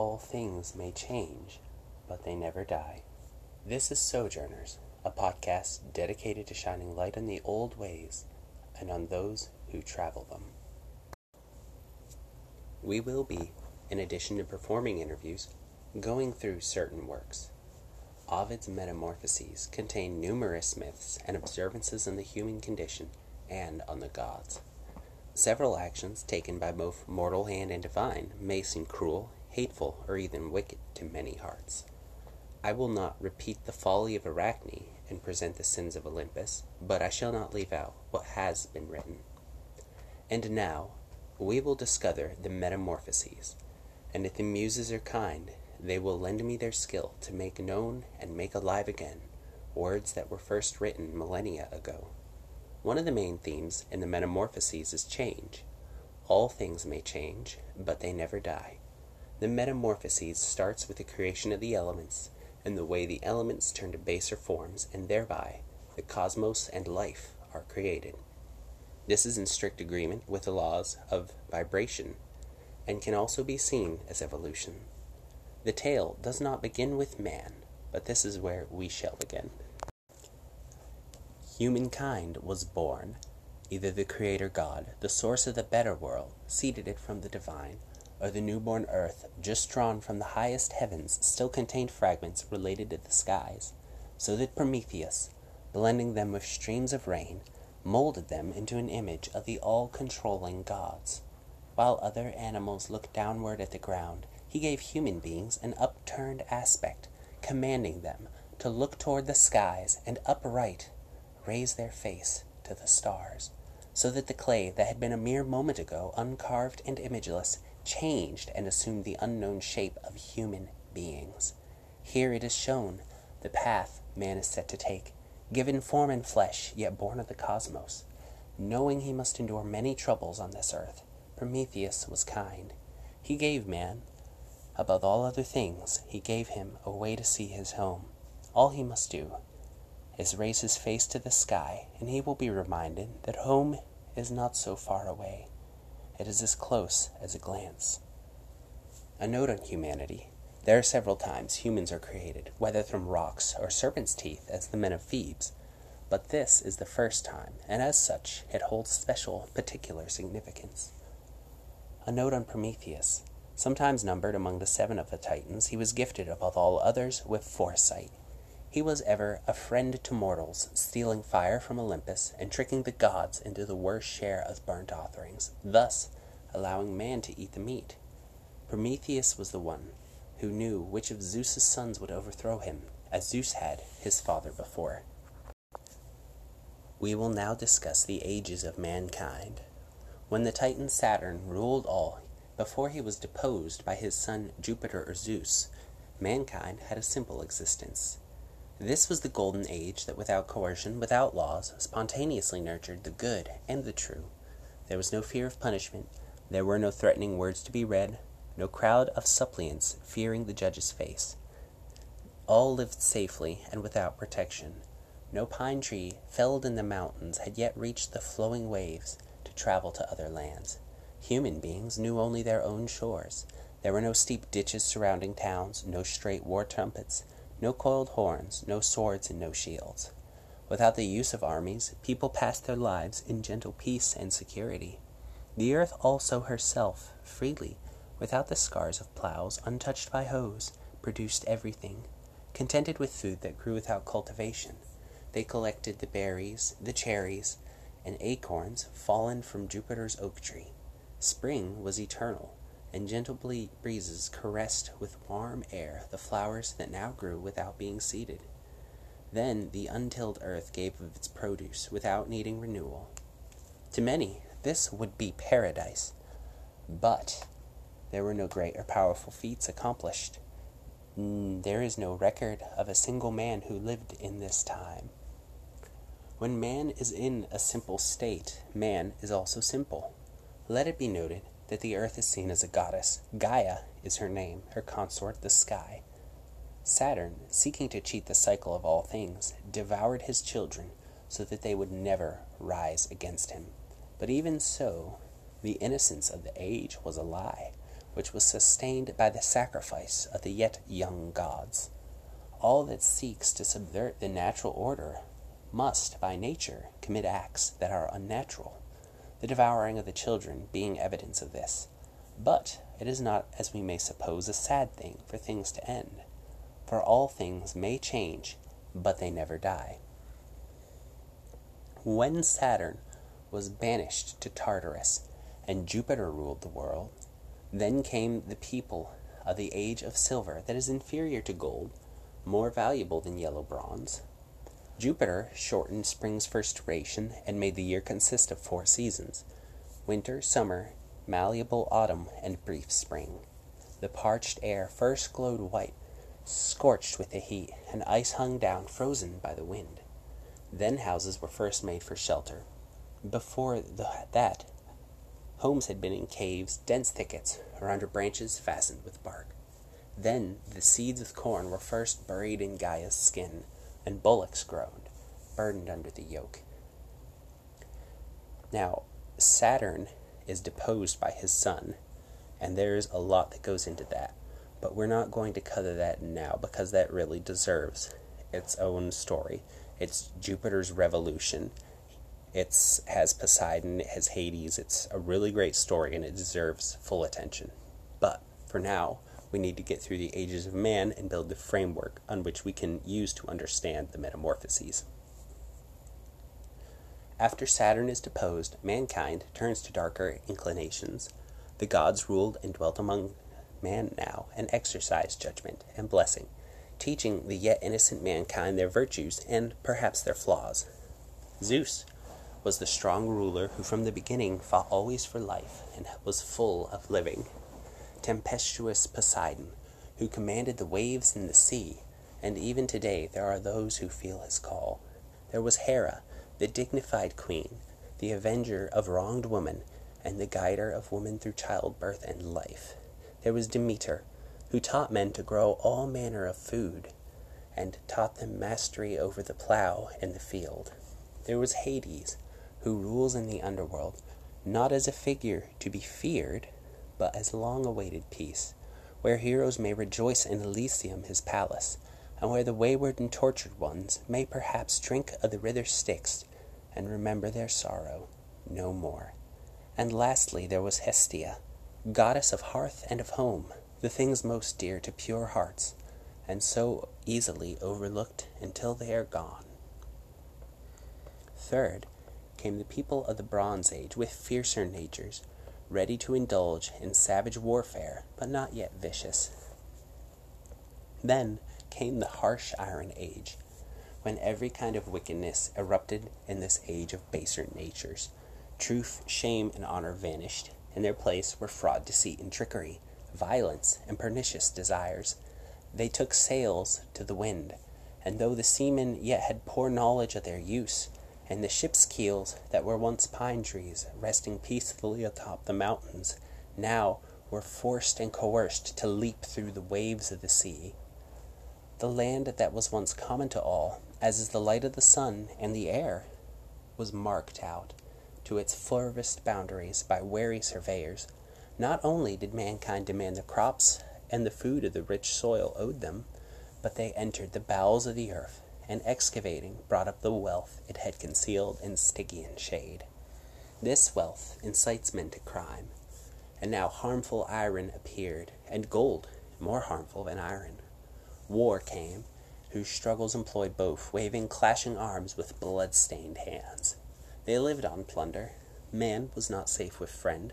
all things may change, but they never die. This is Sojourners, a podcast dedicated to shining light on the old ways and on those who travel them. We will be, in addition to performing interviews, going through certain works. Ovid's Metamorphoses contain numerous myths and observances on the human condition and on the gods. Several actions taken by both mortal hand and divine may seem cruel, hateful, or even wicked to many hearts. I will not repeat the folly of Arachne and present the sins of Olympus, but I shall not leave out what has been written. And now we will discover the Metamorphoses, and if the Muses are kind, they will lend me their skill to make known and make alive again words that were first written millennia ago. One of the main themes in the Metamorphoses is change. All things may change, but they never die. The Metamorphoses starts with the creation of the elements and the way the elements turn to baser forms, and thereby the cosmos and life are created. This is in strict agreement with the laws of vibration and can also be seen as evolution. The tale does not begin with man, but this is where we shall begin. Humankind was born. Either the Creator God, the source of the better world, seeded it from the divine, or the newborn earth, just drawn from the highest heavens, still contained fragments related to the skies, so that Prometheus, blending them with streams of rain, molded them into an image of the all controlling gods. While other animals looked downward at the ground, he gave human beings an upturned aspect, commanding them to look toward the skies and upright raise their face to the stars, so that the clay that had been a mere moment ago uncarved and imageless changed and assumed the unknown shape of human beings. Here it is shown the path man is set to take, given form and flesh, yet born of the cosmos. Knowing he must endure many troubles on this earth, Prometheus was kind. He gave man, above all other things, he gave him a way to see his home. All he must do is raise his face to the sky, and he will be reminded that home is not so far away. It is as close as a glance. A note on humanity. There are several times humans are created, whether from rocks or serpent's teeth, as the men of Thebes. But this is the first time, and as such, it holds special, particular significance. A note on Prometheus. Sometimes numbered among the seven of the Titans, he was gifted above all others with foresight. He was ever a friend to mortals, stealing fire from Olympus and tricking the gods into the worst share of burnt offerings, thus allowing man to eat the meat. Prometheus was the one who knew which of Zeus's sons would overthrow him, as Zeus had his father before. We will now discuss the ages of mankind. When the Titan Saturn ruled all, before he was deposed by his son Jupiter or Zeus, mankind had a simple existence. This was the golden age that without coercion, without laws, spontaneously nurtured the good and the true. There was no fear of punishment, there were no threatening words to be read, no crowd of suppliants fearing the judge's face. All lived safely and without protection. No pine tree felled in the mountains had yet reached the flowing waves to travel to other lands. Human beings knew only their own shores. There were no steep ditches surrounding towns, no straight war trumpets, no coiled horns, no swords, and no shields. Without the use of armies, people passed their lives in gentle peace and security. The earth also herself, freely, without the scars of plows, untouched by hoes, produced everything. Contented with food that grew without cultivation, they collected the berries, the cherries, and acorns fallen from Jupiter's oak tree. Spring was eternal, and gentle breezes caressed with warm air the flowers that now grew without being seeded. Then the untilled earth gave of its produce without needing renewal. To many, this would be paradise. But there were no great or powerful feats accomplished. There is no record of a single man who lived in this time. When man is in a simple state, man is also simple. Let it be noted that the earth is seen as a goddess. Gaia is her name, her consort, the sky. Saturn, seeking to cheat the cycle of all things, devoured his children so that they would never rise against him. But even so, the innocence of the age was a lie. which was sustained by the sacrifice of the yet young gods. All that seeks to subvert the natural order must, by nature, commit acts that are unnatural, the devouring of the children being evidence of this. But it is not, as we may suppose, a sad thing for things to end, for all things may change, but they never die. When Saturn was banished to Tartarus, and Jupiter ruled the world, then came the people of the age of silver that is inferior to gold, more valuable than yellow bronze. Jupiter shortened spring's first duration and made the year consist of four seasons winter, summer, malleable autumn, and brief spring. The parched air first glowed white, scorched with the heat, and ice hung down frozen by the wind. Then houses were first made for shelter. Before the, that, homes had been in caves, dense thickets, or under branches fastened with bark. Then the seeds of corn were first buried in Gaia's skin, and bullocks groaned, burdened under the yoke. Now, Saturn is deposed by his son, and there's a lot that goes into that. But we're not going to cover that now because that really deserves its own story. It's Jupiter's revolution. It's has Poseidon, it has Hades. It's a really great story and it deserves full attention. But for now, we need to get through the ages of man and build the framework on which we can use to understand the metamorphoses. After Saturn is deposed, mankind turns to darker inclinations. The gods ruled and dwelt among man now and exercised judgment and blessing teaching the yet innocent mankind their virtues and perhaps their flaws. Zeus was the strong ruler who from the beginning fought always for life and was full of living. Tempestuous Poseidon, who commanded the waves in the sea, and even today there are those who feel his call. There was Hera, the dignified queen, the avenger of wronged woman, and the guider of woman through childbirth and life. There was Demeter, who taught men to grow all manner of food, and taught them mastery over the plough and the field. There was Hades, who rules in the underworld, not as a figure to be feared, but as long awaited peace, where heroes may rejoice in Elysium his palace, and where the wayward and tortured ones may perhaps drink of the River Styx and remember their sorrow no more. And lastly there was Hestia, goddess of hearth and of home, the things most dear to pure hearts, and so easily overlooked until they are gone. Third, came the people of the Bronze Age with fiercer natures, ready to indulge in savage warfare, but not yet vicious. Then came the harsh Iron Age, when every kind of wickedness erupted in this age of baser natures. Truth, shame, and honor vanished. In their place were fraud, deceit, and trickery violence, and pernicious desires. They took sails to the wind, and though the seamen yet had poor knowledge of their use, and the ship's keels that were once pine trees resting peacefully atop the mountains, now were forced and coerced to leap through the waves of the sea. The land that was once common to all, as is the light of the sun and the air, was marked out to its furthest boundaries by wary surveyors not only did mankind demand the crops and the food of the rich soil owed them, but they entered the bowels of the earth, and excavating brought up the wealth it had concealed in Stygian shade. This wealth incites men to crime, and now harmful iron appeared, and gold more harmful than iron. War came, whose struggles employed both, waving clashing arms with blood-stained hands. They lived on plunder. Man was not safe with friend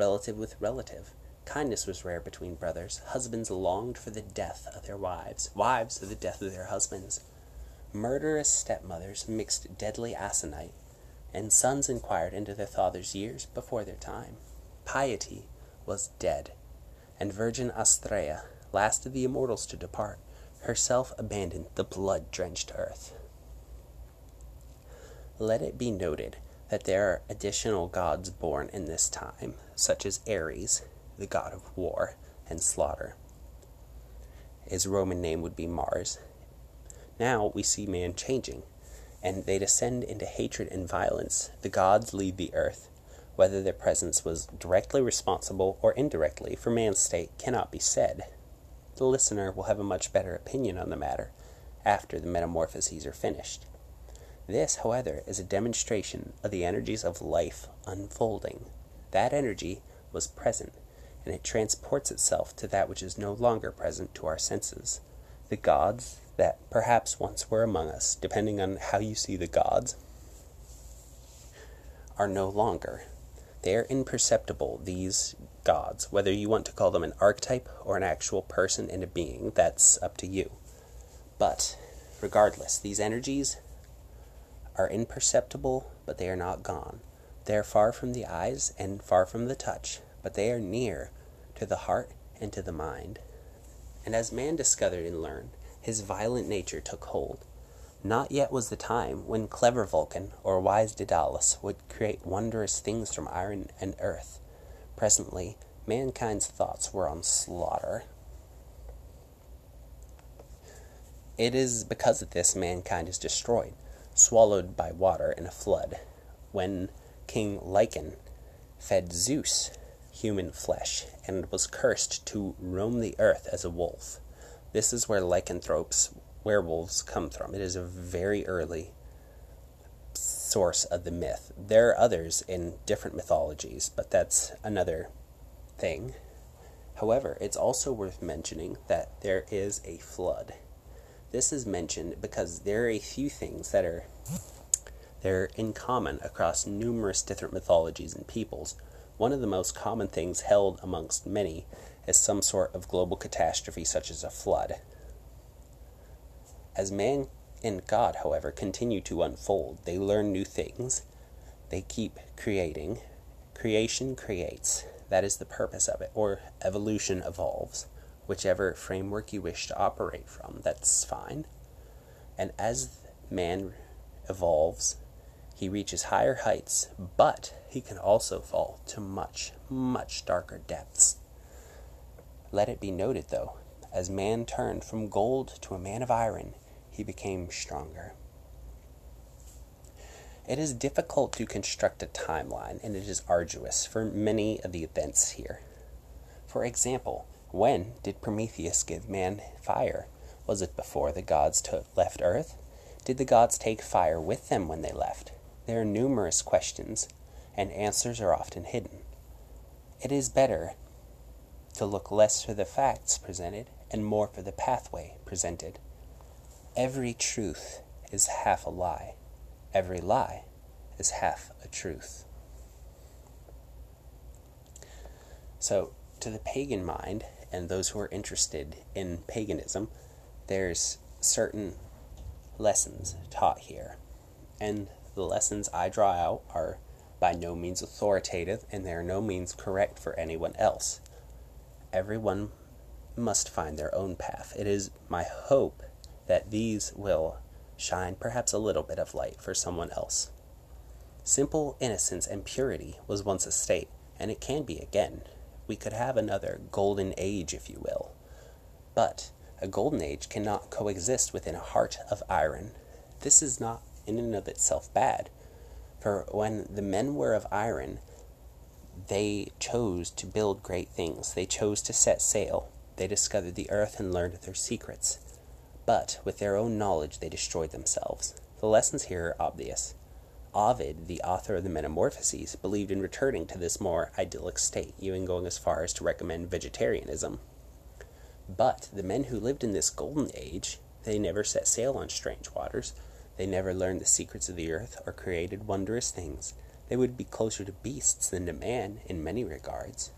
relative with relative. Kindness was rare between brothers. Husbands longed for the death of their wives, wives for the death of their husbands. Murderous stepmothers mixed deadly aconite, and sons inquired into their father's years before their time. Piety was dead, and Virgin Astrea, last of the immortals to depart, herself abandoned the blood drenched earth. Let it be noted that there are additional gods born in this time, such as Ares, the god of war and slaughter. His Roman name would be Mars. Now we see man changing, and they descend into hatred and violence. The gods lead the earth, Whether their presence was directly responsible or indirectly for man's state cannot be said. The listener will have a much better opinion on the matter after the metamorphoses are finished. This, however, is a demonstration of the energies of life unfolding. That energy was present, and it transports itself to that which is no longer present to our senses. The gods that perhaps once were among us, depending on how you see the gods, are no longer. They are imperceptible, these gods. Whether you want to call them an archetype or an actual person and a being, that's up to you. But, regardless, these energies are imperceptible, but they are not gone. They are far from the eyes and far from the touch, but they are near to the heart and to the mind. And as man discovered and learned, his violent nature took hold. Not yet was the time when clever Vulcan or wise Daedalus would create wondrous things from iron and earth. Presently, mankind's thoughts were on slaughter. It is because of this mankind is destroyed, swallowed by water in a flood, when King Lycaon fed Zeus human flesh and was cursed to roam the earth as a wolf. This is where lycanthropes, werewolves, come from. It is a very early source of the myth. There are others in different mythologies, but that's another thing. However, it's also worth mentioning that there is a flood. This is mentioned because there are a few things that are they're in common across numerous different mythologies and peoples. One of the most common things held amongst many is some sort of global catastrophe such as a flood. As man and God, however, continue to unfold, they learn new things. They keep creating. Creation creates. That is the purpose of it, or evolution evolves. Whichever framework you wish to operate from, that's fine. And as man evolves, he reaches higher heights, but he can also fall to much, much darker depths. Let it be noted, though, as man turned from gold to a man of iron, he became stronger. It is difficult to construct a timeline, and it is arduous for many of the events here. For example, when did Prometheus give man fire? Was it before the gods took, left Earth? Did the gods take fire with them when they left? There are numerous questions, and answers are often hidden. It is better to look less for the facts presented and more for the pathway presented. Every truth is half a lie, every lie is half a truth. So, to the pagan mind and those who are interested in paganism, there's certain lessons taught here. And the lessons I draw out are by no means authoritative and they are no means correct for anyone else. Everyone must find their own path. It is my hope that these will shine perhaps a little bit of light for someone else. Simple innocence and purity was once a state, and it can be again. We could have another golden age, if you will. But a golden age cannot coexist within a heart of iron. This is not in and of itself bad, for when the men were of iron, they chose to build great things. They chose to set sail. They discovered the earth and learned their secrets. But with their own knowledge, they destroyed themselves. The lessons here are obvious. Ovid, the author of the Metamorphoses, believed in returning to this more idyllic state, even going as far as to recommend vegetarianism. But the men who lived in this golden age, they never set sail on strange waters. They never learned the secrets of the earth or created wondrous things. They would be closer to beasts than to man in many regards.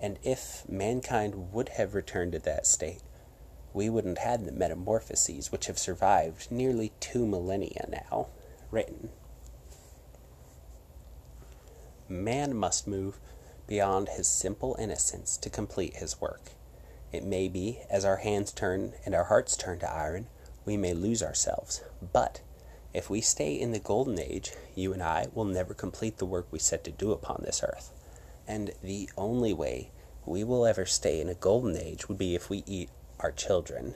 And if mankind would have returned to that state, we wouldn't have the metamorphoses which have survived nearly two millennia now written. Man must move beyond his simple innocence to complete his work. It may be, as our hands turn and our hearts turn to iron, we may lose ourselves. But if we stay in the golden age, you and I will never complete the work we set to do upon this earth. And the only way we will ever stay in a golden age would be if we eat our children.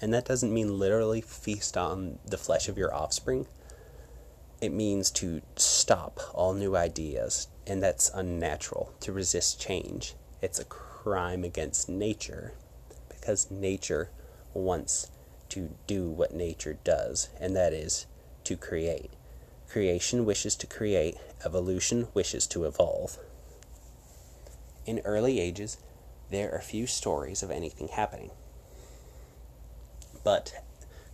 And that doesn't mean literally feast on the flesh of your offspring. It means to stop all new ideas, and that's unnatural. To resist change, it's a crime against nature because nature wants to do what nature does, and that is to create. Creation wishes to create, evolution wishes to evolve. In early ages, there are few stories of anything happening. But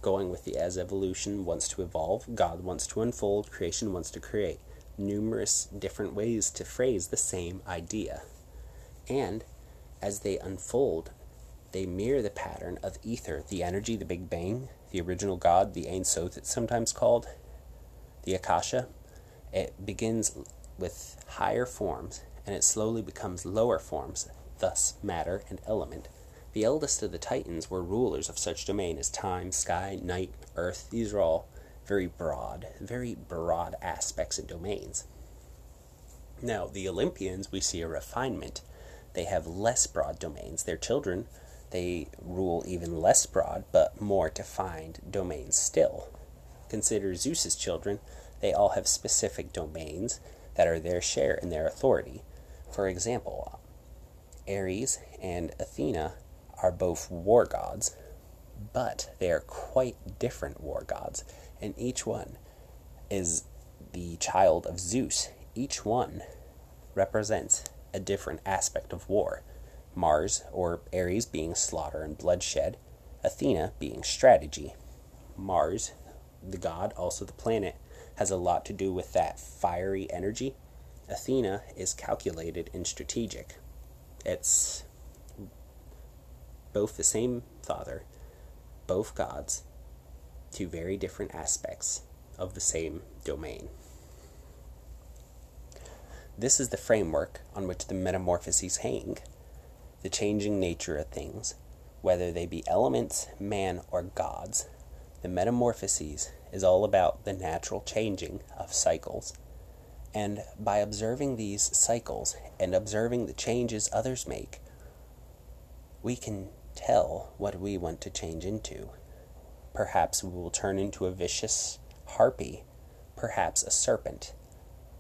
going with the as evolution wants to evolve, God wants to unfold, creation wants to create. Numerous different ways to phrase the same idea. And as they unfold, they mirror the pattern of ether, the energy, the Big Bang, the original God, the Ein Sof, it's sometimes called, the Akasha. It begins with higher forms and it slowly becomes lower forms, thus matter and element. The eldest of the Titans were rulers of such domain as time, sky, night, earth. These are all very broad, very broad aspects and domains. Now, the Olympians, we see a refinement. They have less broad domains. Their children, they rule even less broad, but more defined domains still. Consider Zeus's children. They all have specific domains that are their share in their authority. For example, Ares and Athena are both war gods, but they are quite different war gods, and each one is the child of Zeus. Each one represents a different aspect of war. Mars, or Ares, being slaughter and bloodshed, Athena being strategy. Mars, the god, also the planet, has a lot to do with that fiery energy. Athena is calculated and strategic. It's both the same father, both gods, two very different aspects of the same domain. This is the framework on which the metamorphoses hang the changing nature of things, whether they be elements, man, or gods. The metamorphoses is all about the natural changing of cycles. And by observing these cycles and observing the changes others make, we can tell what we want to change into. Perhaps we will turn into a vicious harpy, perhaps a serpent.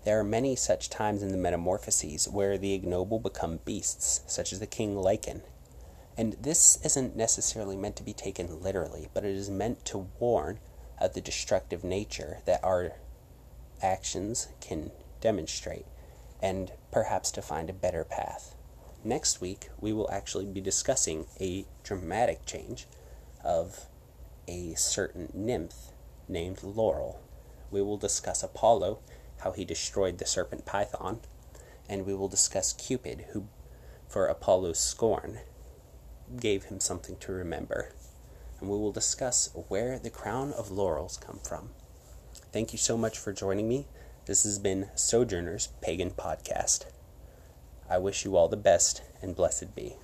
There are many such times in the Metamorphoses where the ignoble become beasts, such as the king Lycaon. And this isn't necessarily meant to be taken literally, but it is meant to warn of the destructive nature that our actions can demonstrate, and perhaps to find a better path. Next week, we will actually be discussing a dramatic change of a certain nymph named Laurel. We will discuss Apollo, how he destroyed the serpent Python, and we will discuss Cupid, who, for Apollo's scorn, gave him something to remember. And we will discuss where the crown of laurels come from. Thank you so much for joining me. This has been Sojourner's Pagan Podcast. I wish you all the best and blessed be.